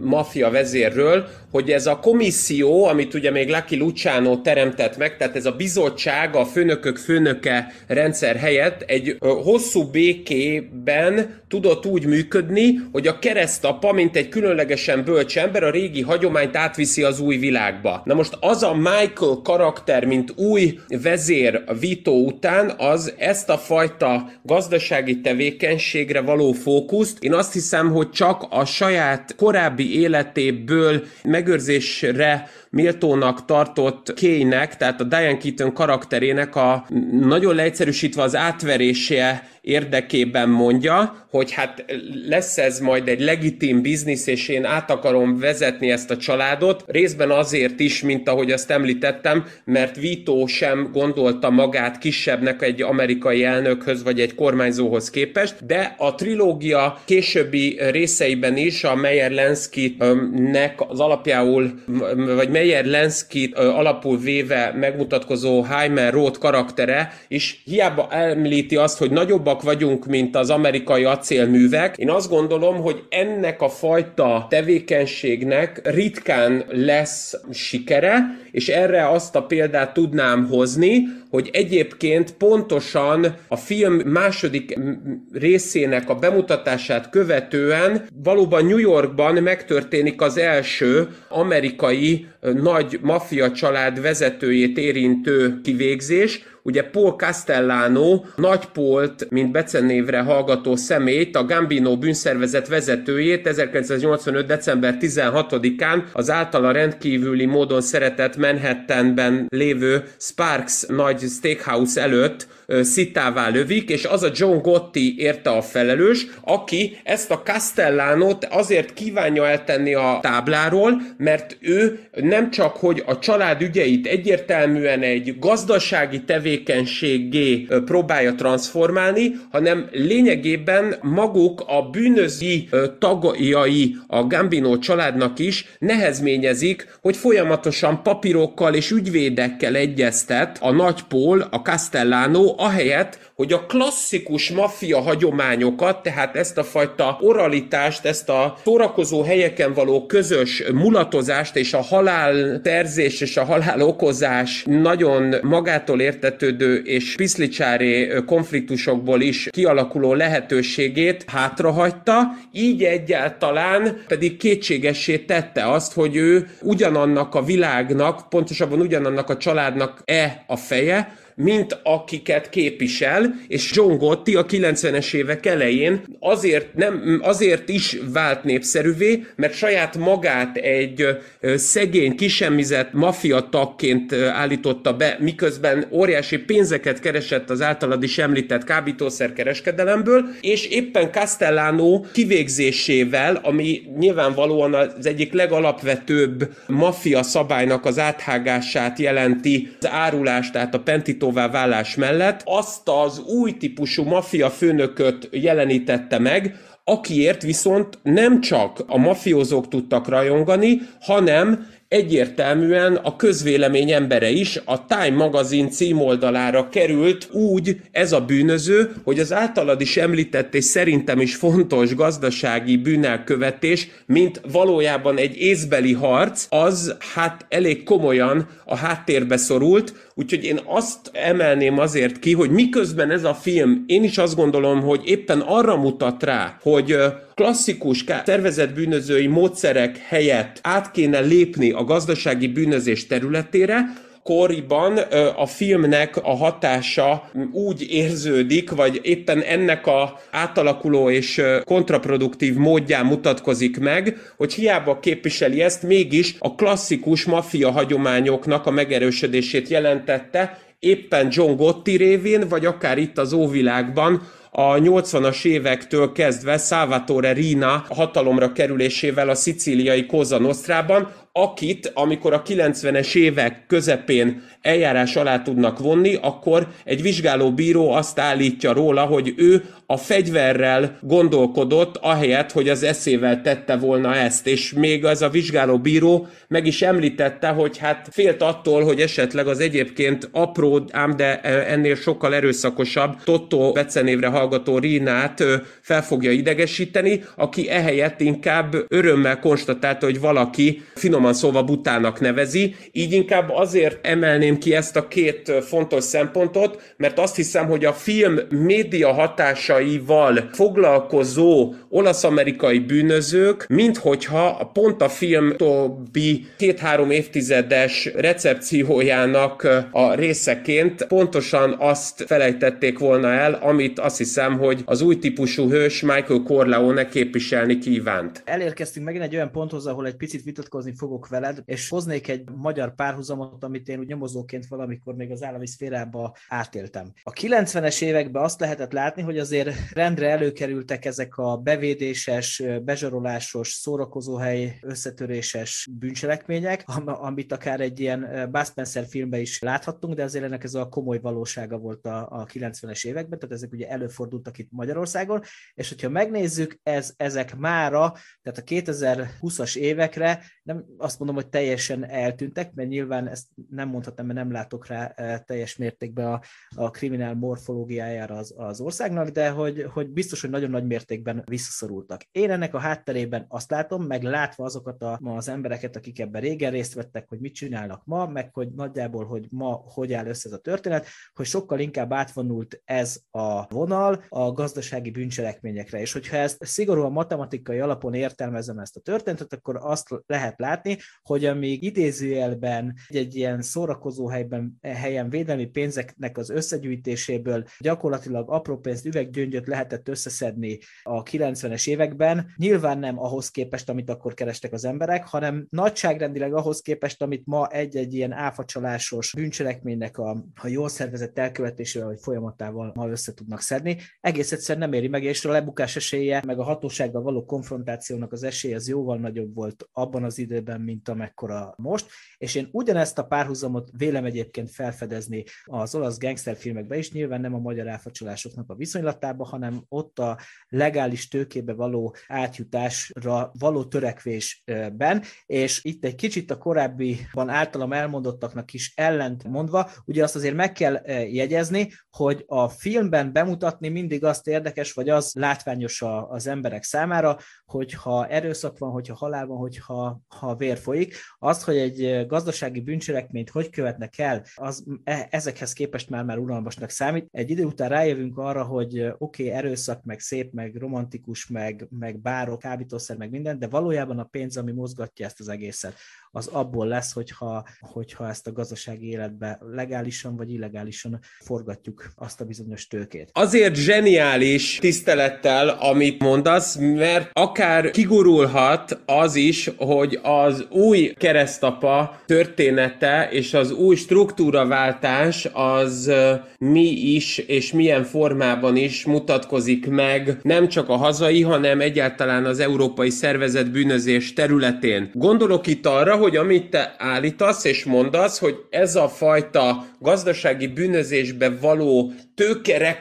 mafia vezérről, hogy ez a komisszió, amit ugye még Lucky Luciano teremtett meg, tehát ez a bizottság, a főnökök főnöke rendszer helyett egy hosszú békében tudott úgy működni, hogy a keresztapa, mint egy különlegesen bölcs ember, a régi hagyományt átviszi az új világba. Na most az a Michael karakter, mint új vezér Vito után, az ezt a fajta gazdasági tevékenységre való fókuszt, én azt hiszem, hogy csak a saját korábbi életéből megőrzésre méltónak tartott Kének, tehát a Diane Keaton karakterének a nagyon leegyszerűsítve az átverése érdekében mondja, hogy hát lesz ez majd egy legitim biznisz, és én át akarom vezetni ezt a családot, részben azért is, mint ahogy azt említettem, mert Vito sem gondolta magát kisebbnek egy amerikai elnökhöz, vagy egy kormányzóhoz képest, de a trilógia későbbi részeiben is a Meyer Lenski-nek az alapjául, vagy Meyer Lenski alapul véve megmutatkozó Heimer Roth karaktere is hiába említi azt, hogy nagyobbak vagyunk, mint az amerikai acélművek. Én azt gondolom, hogy ennek a fajta tevékenységnek ritkán lesz sikere, és erre azt a példát tudnám hozni, hogy egyébként pontosan a film második részének a bemutatását követően valóban New Yorkban megtörténik az első amerikai nagy maffia család vezetőjét érintő kivégzés, ugye Paul Castellano, Nagy Polt, mint becenévre hallgató személyt, a Gambino bűnszervezet vezetőjét 1985. december 16-án az általa rendkívüli módon szeretett Manhattanben lévő Sparks nagy steakhouse előtt szitává lövik, és az a John Gotti érte a felelős, aki ezt a Castellánot azért kívánja eltenni a tábláról, mert ő nem csak, hogy a család ügyeit egyértelműen egy gazdasági tevékenységé próbálja transformálni, hanem lényegében maguk a bűnözi tagjai a Gambino családnak is nehezményezik, hogy folyamatosan papírokkal és ügyvédekkel egyeztet a nagypól, a Castellano, ahelyett, hogy a klasszikus maffia hagyományokat, tehát ezt a fajta oralitást, ezt a szórakozó helyeken való közös mulatozást és a halál terzés és a halál okozás nagyon magától értetődő és piszlicsáré konfliktusokból is kialakuló lehetőségét hátrahagyta, így egyáltalán pedig kétségessé tette azt, hogy ő ugyanannak a világnak, pontosabban ugyanannak a családnak e a feje, mint akiket képvisel, és John Gotti a 90-es évek elején azért, nem, azért is vált népszerűvé, mert saját magát egy szegény, kisemmizett maffia tagként állította be, miközben óriási pénzeket keresett az általad is említett kábítószerkereskedelemből, és éppen Castellano kivégzésével, ami nyilvánvalóan az egyik legalapvetőbb maffia szabálynak az áthágását jelenti, az árulás, tehát a pentito igazgatóvá válás mellett azt az új típusú maffia főnököt jelenítette meg, akiért viszont nem csak a mafiózók tudtak rajongani, hanem egyértelműen a közvélemény embere is a Time magazin címoldalára került úgy ez a bűnöző, hogy az általad is említett és szerintem is fontos gazdasági bűnelkövetés, mint valójában egy észbeli harc, az hát elég komolyan a háttérbe szorult, úgyhogy én azt emelném azért ki, hogy miközben ez a film, én is azt gondolom, hogy éppen arra mutat rá, hogy klasszikus szervezett bűnözői módszerek helyett át kéne lépni a gazdasági bűnözés területére, koriban a filmnek a hatása úgy érződik, vagy éppen ennek a átalakuló és kontraproduktív módján mutatkozik meg, hogy hiába képviseli ezt, mégis a klasszikus maffia hagyományoknak a megerősödését jelentette, éppen John Gotti révén, vagy akár itt az óvilágban, a 80-as évektől kezdve Salvatore Rina hatalomra kerülésével a szicíliai Cosa Nostrában, akit, amikor a 90-es évek közepén eljárás alá tudnak vonni, akkor egy vizsgáló bíró azt állítja róla, hogy ő a fegyverrel gondolkodott, ahelyett, hogy az eszével tette volna ezt. És még az a vizsgáló bíró meg is említette, hogy hát félt attól, hogy esetleg az egyébként apró, ám de ennél sokkal erőszakosabb Totto becenévre hallgató Rínát fel fogja idegesíteni, aki ehelyett inkább örömmel konstatálta, hogy valaki finoman szóval butának nevezi, így inkább azért emelném ki ezt a két fontos szempontot, mert azt hiszem, hogy a film média hatásaival foglalkozó olasz-amerikai bűnözők, minthogyha pont a film további két-három évtizedes recepciójának a részeként pontosan azt felejtették volna el, amit azt hiszem, hogy az új típusú hős Michael Corleone képviselni kívánt. Elérkeztünk megint egy olyan ponthoz, ahol egy picit vitatkozni fogok veled, és hoznék egy magyar párhuzamot, amit én úgy nyomozóként valamikor még az állami szférába átéltem. A 90-es években azt lehetett látni, hogy azért rendre előkerültek ezek a bevédéses, bezsarolásos, szórakozóhely, összetöréses bűncselekmények, amit akár egy ilyen Bud Spencer filmben is láthattunk, de azért ennek ez a komoly valósága volt a, a 90-es években, tehát ezek ugye előfordultak itt Magyarországon, és hogyha megnézzük, ez, ezek mára, tehát a 2020-as évekre nem, azt mondom, hogy teljesen eltűntek, mert nyilván ezt nem mondhatom, mert nem látok rá teljes mértékben a, a kriminál morfológiájára az, az országnak, de hogy, hogy biztos, hogy nagyon nagy mértékben visszaszorultak. Én ennek a hátterében azt látom, meg látva azokat a, ma az embereket, akik ebben régen részt vettek, hogy mit csinálnak ma, meg hogy nagyjából, hogy ma hogy áll össze ez a történet, hogy sokkal inkább átvonult ez a vonal a gazdasági bűncselekményekre. És hogyha ezt szigorúan matematikai alapon értelmezem ezt a történetet, akkor azt lehet látni, hogy amíg idézőjelben egy ilyen szórakozó helyben, helyen védelmi pénzeknek az összegyűjtéséből gyakorlatilag apró pénzt, üveggyöngyöt lehetett összeszedni a 90-es években, nyilván nem ahhoz képest, amit akkor kerestek az emberek, hanem nagyságrendileg ahhoz képest, amit ma egy-egy ilyen áfacsalásos bűncselekménynek a, a jól szervezett elkövetésével vagy folyamatával ma össze tudnak szedni. Egész egyszerűen nem éri meg, és a lebukás esélye, meg a hatósággal való konfrontációnak az esélye az jóval nagyobb volt abban az időben, mint amekkora most, és én ugyanezt a párhuzamot vélem egyébként felfedezni az olasz gangsterfilmekben is, nyilván nem a magyar áfacsolásoknak a viszonylatában, hanem ott a legális tőkébe való átjutásra való törekvésben, és itt egy kicsit a korábbiban általam elmondottaknak is ellent mondva, ugye azt azért meg kell eh, jegyezni, hogy a filmben bemutatni mindig azt érdekes, vagy az látványos az emberek számára, hogyha erőszak van, hogyha halál van, hogyha ha vér folyik. Az, hogy egy gazdasági bűncselekményt hogy követnek el, az e, ezekhez képest már már unalmasnak számít. Egy idő után rájövünk arra, hogy oké, okay, erőszak, meg szép, meg romantikus, meg, meg bárok, kábítószer, meg minden, de valójában a pénz, ami mozgatja ezt az egészet az abból lesz, hogyha, hogyha ezt a gazdasági életbe legálisan vagy illegálisan forgatjuk azt a bizonyos tőkét. Azért zseniális tisztelettel, amit mondasz, mert akár kigurulhat az is, hogy az új keresztapa története és az új struktúraváltás az mi is és milyen formában is mutatkozik meg nem csak a hazai, hanem egyáltalán az európai szervezet bűnözés területén. Gondolok itt arra, hogy amit te állítasz és mondasz, hogy ez a fajta gazdasági bűnözésbe való tőke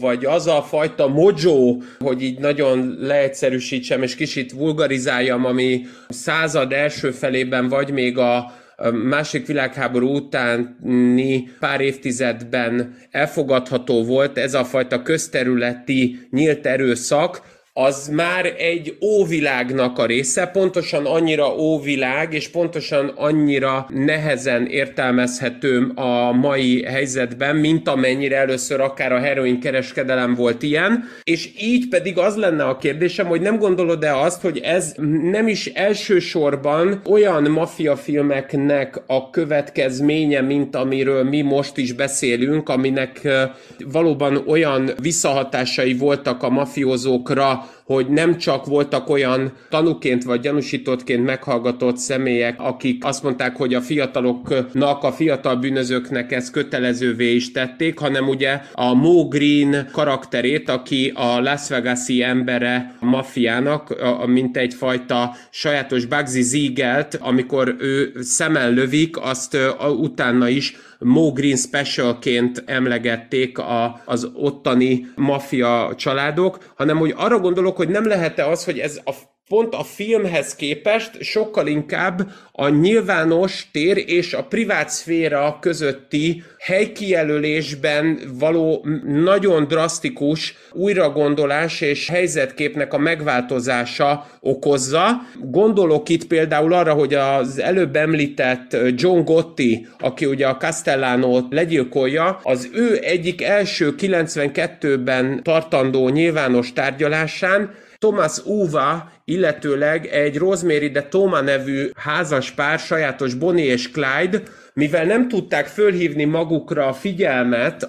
vagy az a fajta mojo, hogy így nagyon leegyszerűsítsem és kicsit vulgarizáljam, ami század első felében vagy még a másik világháború utáni pár évtizedben elfogadható volt ez a fajta közterületi nyílt erőszak, az már egy óvilágnak a része, pontosan annyira óvilág, és pontosan annyira nehezen értelmezhető a mai helyzetben, mint amennyire először akár a heroin kereskedelem volt ilyen, és így pedig az lenne a kérdésem, hogy nem gondolod-e azt, hogy ez nem is elsősorban olyan mafiafilmeknek a következménye, mint amiről mi most is beszélünk, aminek valóban olyan visszahatásai voltak a mafiózókra, now hogy nem csak voltak olyan tanúként vagy gyanúsítottként meghallgatott személyek, akik azt mondták, hogy a fiataloknak, a fiatal bűnözőknek ezt kötelezővé is tették, hanem ugye a Mo Green karakterét, aki a Las Vegas-i embere a mafiának, mint egyfajta sajátos Bugsy Ziegelt, amikor ő szemmel lövik, azt utána is Mo Green Specialként emlegették a, az ottani maffia családok, hanem hogy arra gondolok, hogy nem lehet-e az, hogy ez a pont a filmhez képest sokkal inkább a nyilvános tér és a privát szféra közötti helykijelölésben való nagyon drasztikus újragondolás és helyzetképnek a megváltozása okozza. Gondolok itt például arra, hogy az előbb említett John Gotti, aki ugye a Castellano legyilkolja, az ő egyik első 92-ben tartandó nyilvános tárgyalásán Thomas Uva, illetőleg egy Rosemary de Toma nevű házas pár, sajátos Bonnie és Clyde, mivel nem tudták fölhívni magukra a figyelmet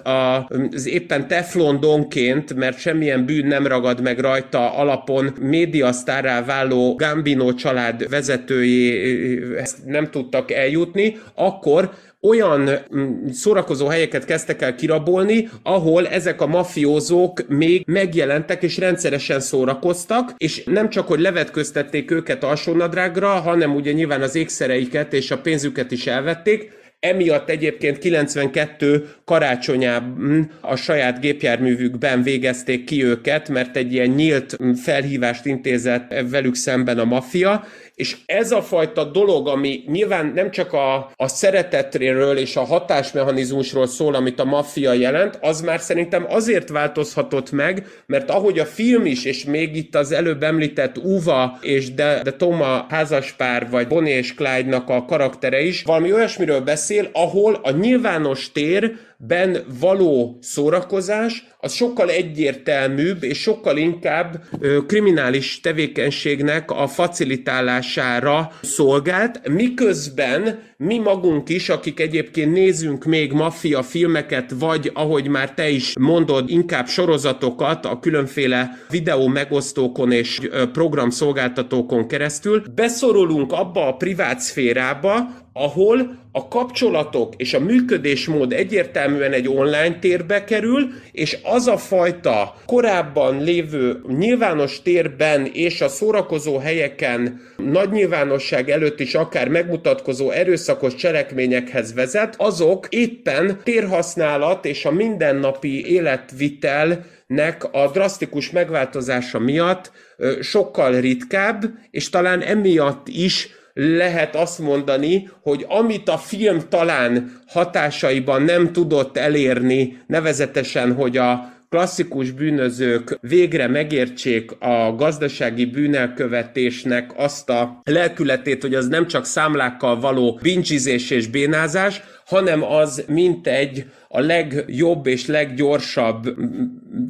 az éppen teflon donként, mert semmilyen bűn nem ragad meg rajta alapon médiasztárá váló Gambino család vezetőjé ezt nem tudtak eljutni, akkor olyan mm, szórakozó helyeket kezdtek el kirabolni, ahol ezek a mafiózók még megjelentek és rendszeresen szórakoztak, és nem csak, hogy levetköztették őket alsónadrágra, hanem ugye nyilván az ékszereiket és a pénzüket is elvették, Emiatt egyébként 92 karácsonyában a saját gépjárművükben végezték ki őket, mert egy ilyen nyílt felhívást intézett velük szemben a maffia, és ez a fajta dolog, ami nyilván nem csak a, a szeretetről és a hatásmechanizmusról szól, amit a maffia jelent, az már szerintem azért változhatott meg, mert ahogy a film is, és még itt az előbb említett Uva és de, de Toma házaspár, vagy Bonnie és Clyde-nak a karaktere is, valami olyasmiről beszél, ahol a nyilvános tér ben való szórakozás, az sokkal egyértelműbb és sokkal inkább kriminális tevékenységnek a facilitálására szolgált, miközben mi magunk is, akik egyébként nézünk még maffia filmeket, vagy ahogy már te is mondod, inkább sorozatokat a különféle videó megosztókon és programszolgáltatókon keresztül, beszorulunk abba a privát szférába, ahol a kapcsolatok és a működésmód egyértelműen egy online térbe kerül, és az a fajta korábban lévő nyilvános térben és a szórakozó helyeken nagy nyilvánosság előtt is akár megmutatkozó erőszakos cselekményekhez vezet, azok éppen térhasználat és a mindennapi életvitel nek a drasztikus megváltozása miatt sokkal ritkább, és talán emiatt is lehet azt mondani, hogy amit a film talán hatásaiban nem tudott elérni, nevezetesen, hogy a klasszikus bűnözők végre megértsék a gazdasági bűnelkövetésnek azt a lelkületét, hogy az nem csak számlákkal való bincsizés és bénázás, hanem az mint egy a legjobb és leggyorsabb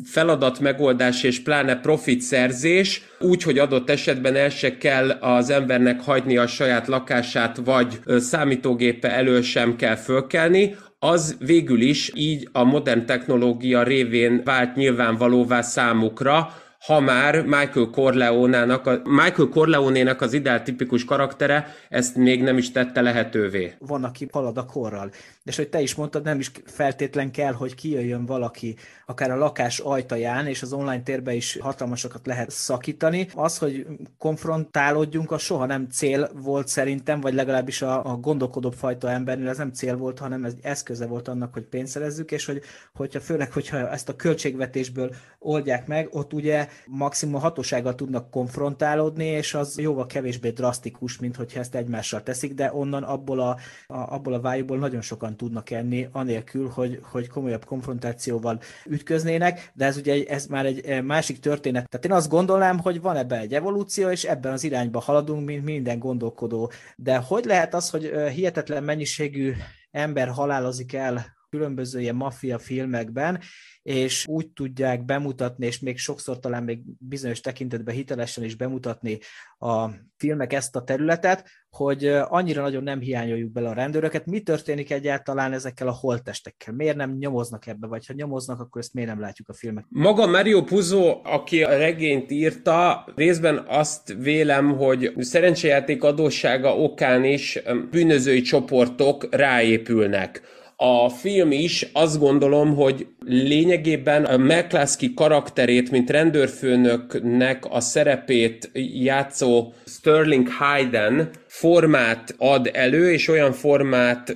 feladat megoldás és pláne profit szerzés, úgy, hogy adott esetben el se kell az embernek hagyni a saját lakását, vagy számítógépe elől sem kell fölkelni, az végül is így a modern technológia révén vált nyilvánvalóvá számukra, ha már Michael Corleone-nak, a, Michael Corleone-nek az ideál tipikus karaktere ezt még nem is tette lehetővé. Van, aki halad a korral. És hogy te is mondtad, nem is feltétlen kell, hogy kijöjjön valaki, akár a lakás ajtaján, és az online térbe is hatalmasokat lehet szakítani. Az, hogy konfrontálódjunk, az soha nem cél volt szerintem, vagy legalábbis a, a gondolkodóbb fajta embernél ez nem cél volt, hanem ez eszköze volt annak, hogy pénzt szerezzük, és hogy, hogyha főleg, hogyha ezt a költségvetésből oldják meg, ott ugye maximum hatósággal tudnak konfrontálódni, és az jóval kevésbé drasztikus, mint hogyha ezt egymással teszik, de onnan abból a, a, abból a vájúból nagyon sokan tudnak enni, anélkül, hogy, hogy komolyabb konfrontációval ütköznének, de ez ugye ez már egy másik történet. Tehát én azt gondolnám, hogy van ebben egy evolúció, és ebben az irányba haladunk, mint minden gondolkodó. De hogy lehet az, hogy hihetetlen mennyiségű ember halálozik el különböző ilyen maffia filmekben, és úgy tudják bemutatni, és még sokszor talán még bizonyos tekintetben hitelesen is bemutatni a filmek ezt a területet, hogy annyira nagyon nem hiányoljuk bele a rendőröket. Mi történik egyáltalán ezekkel a holttestekkel? Miért nem nyomoznak ebbe, vagy ha nyomoznak, akkor ezt miért nem látjuk a filmek? Maga Mario Puzo, aki a regényt írta, részben azt vélem, hogy szerencsejáték adóssága okán is bűnözői csoportok ráépülnek a film is azt gondolom, hogy lényegében a McCluskey karakterét, mint rendőrfőnöknek a szerepét játszó Sterling Hayden formát ad elő, és olyan formát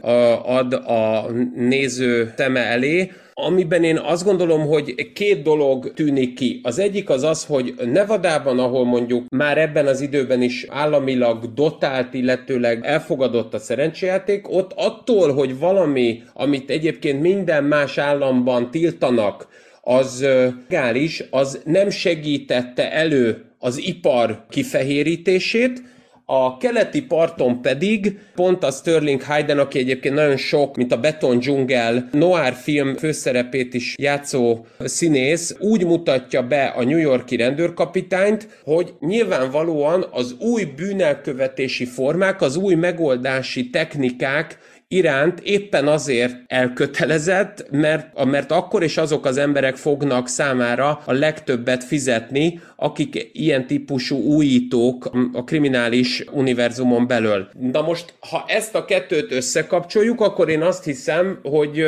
ad a néző teme elé, amiben én azt gondolom, hogy két dolog tűnik ki. Az egyik az az, hogy Nevadában, ahol mondjuk már ebben az időben is államilag dotált, illetőleg elfogadott a szerencsejáték, ott attól, hogy valami, amit egyébként minden más államban tiltanak, az legális, az nem segítette elő az ipar kifehérítését, a keleti parton pedig pont a Sterling Hayden, aki egyébként nagyon sok, mint a Beton Dzsungel noir film főszerepét is játszó színész, úgy mutatja be a New Yorki rendőrkapitányt, hogy nyilvánvalóan az új bűnelkövetési formák, az új megoldási technikák iránt éppen azért elkötelezett, mert, mert akkor is azok az emberek fognak számára a legtöbbet fizetni, akik ilyen típusú újítók a kriminális univerzumon belül. Na most, ha ezt a kettőt összekapcsoljuk, akkor én azt hiszem, hogy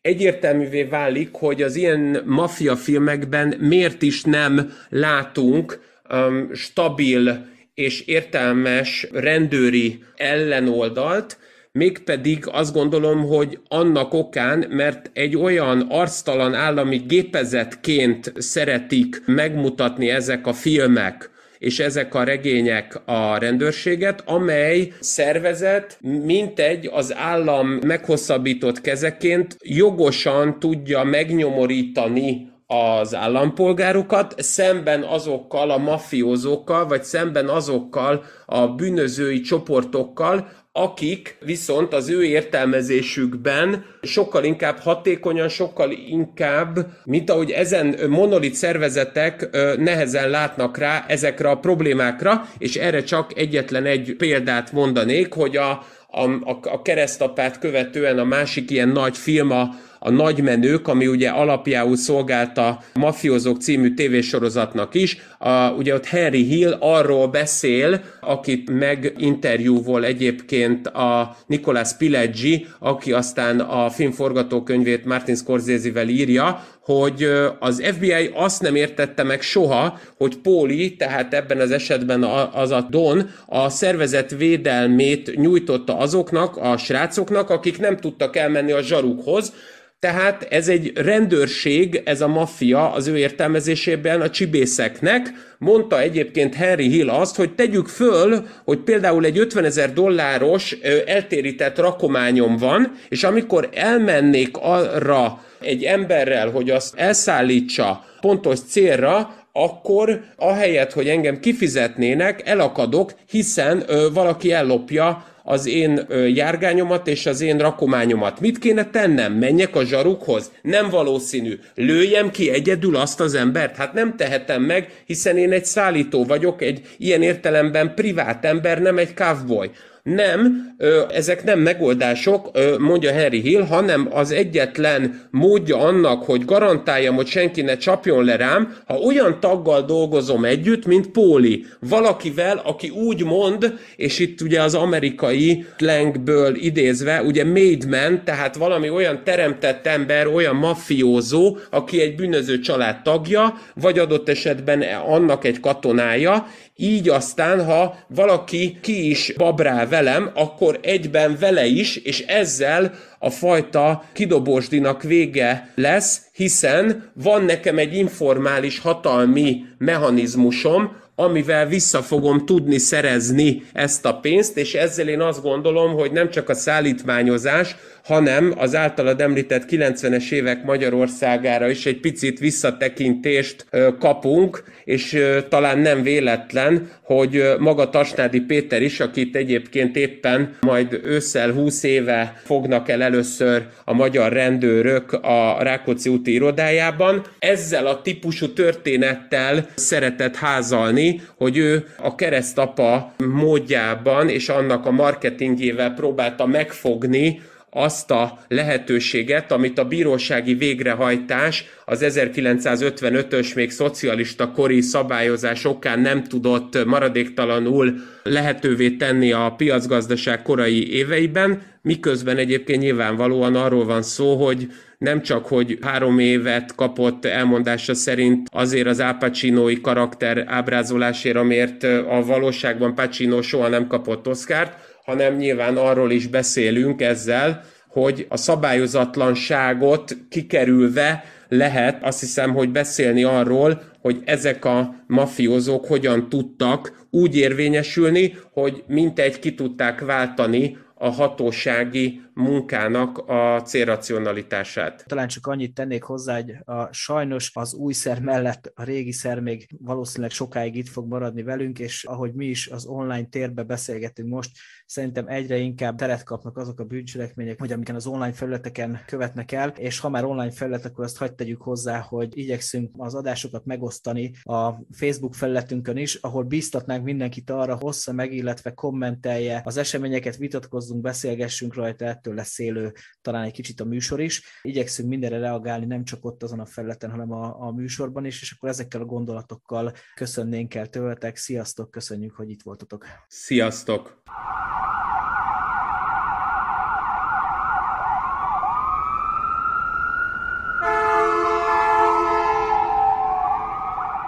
egyértelművé válik, hogy az ilyen maffia filmekben miért is nem látunk um, stabil és értelmes rendőri ellenoldalt, mégpedig azt gondolom, hogy annak okán, mert egy olyan arctalan állami gépezetként szeretik megmutatni ezek a filmek, és ezek a regények a rendőrséget, amely szervezet mintegy az állam meghosszabbított kezeként jogosan tudja megnyomorítani az állampolgárokat, szemben azokkal a mafiózókkal, vagy szemben azokkal a bűnözői csoportokkal, akik viszont az ő értelmezésükben sokkal inkább hatékonyan, sokkal inkább, mint ahogy ezen monolit szervezetek nehezen látnak rá ezekre a problémákra, és erre csak egyetlen egy példát mondanék, hogy a, a, a keresztapát követően a másik ilyen nagy film a a nagymenők, ami ugye alapjául szolgálta Mafiózók című tévésorozatnak is. A, ugye ott Harry Hill arról beszél, akit meginterjúvol egyébként a Nicolas Pileggi, aki aztán a film forgatókönyvét Martin Scorsese-vel írja, hogy az FBI azt nem értette meg soha, hogy Póli, tehát ebben az esetben az a Don, a szervezet védelmét nyújtotta azoknak, a srácoknak, akik nem tudtak elmenni a zsarukhoz, tehát ez egy rendőrség, ez a maffia az ő értelmezésében a csibészeknek. Mondta egyébként Harry Hill azt, hogy tegyük föl, hogy például egy 50 ezer dolláros eltérített rakományom van, és amikor elmennék arra egy emberrel, hogy azt elszállítsa pontos célra, akkor ahelyett, hogy engem kifizetnének, elakadok, hiszen ö, valaki ellopja az én járgányomat és az én rakományomat. Mit kéne tennem? Menjek a zsarukhoz? Nem valószínű. Lőjem ki egyedül azt az embert? Hát nem tehetem meg, hiszen én egy szállító vagyok, egy ilyen értelemben privát ember, nem egy cowboy. Nem, ezek nem megoldások, mondja Harry Hill, hanem az egyetlen módja annak, hogy garantáljam, hogy senki ne csapjon le rám, ha olyan taggal dolgozom együtt, mint Póli. Valakivel, aki úgy mond, és itt ugye az amerikai slangből idézve, ugye made man, tehát valami olyan teremtett ember, olyan mafiózó, aki egy bűnöző család tagja, vagy adott esetben annak egy katonája, így aztán, ha valaki ki is babrál velem, akkor egyben vele is, és ezzel a fajta kidobósdinak vége lesz, hiszen van nekem egy informális hatalmi mechanizmusom, amivel vissza fogom tudni szerezni ezt a pénzt, és ezzel én azt gondolom, hogy nem csak a szállítmányozás, hanem az általad említett 90-es évek Magyarországára is egy picit visszatekintést kapunk, és talán nem véletlen, hogy maga Tasnádi Péter is, akit egyébként éppen majd ősszel 20 éve fognak el először a magyar rendőrök a Rákóczi úti irodájában, ezzel a típusú történettel szeretett házalni, hogy ő a keresztapa módjában és annak a marketingjével próbálta megfogni azt a lehetőséget, amit a bírósági végrehajtás az 1955-ös még szocialista kori szabályozás okán nem tudott maradéktalanul lehetővé tenni a piacgazdaság korai éveiben, miközben egyébként nyilvánvalóan arról van szó, hogy nem csak, hogy három évet kapott elmondása szerint azért az Al Pacino-i karakter ábrázolásért, amért a valóságban Pacino soha nem kapott Oscárt, hanem nyilván arról is beszélünk ezzel, hogy a szabályozatlanságot kikerülve lehet azt hiszem, hogy beszélni arról, hogy ezek a mafiózók hogyan tudtak úgy érvényesülni, hogy mintegy ki tudták váltani a hatósági munkának a célracionalitását. Talán csak annyit tennék hozzá, hogy a, sajnos az új szer mellett a régi szer még valószínűleg sokáig itt fog maradni velünk, és ahogy mi is az online térbe beszélgetünk most, szerintem egyre inkább teret kapnak azok a bűncselekmények, hogy amiken az online felületeken követnek el, és ha már online felület, akkor azt hagyd tegyük hozzá, hogy igyekszünk az adásokat megosztani a Facebook felületünkön is, ahol bíztatnánk mindenkit arra, hossza meg, illetve kommentelje az eseményeket, vitatkozzunk, beszélgessünk rajta, ettől lesz élő talán egy kicsit a műsor is. Igyekszünk mindenre reagálni, nem csak ott azon a felületen, hanem a, a műsorban is, és akkor ezekkel a gondolatokkal köszönnénk el tőletek. Sziasztok, köszönjük, hogy itt voltatok. Sziasztok!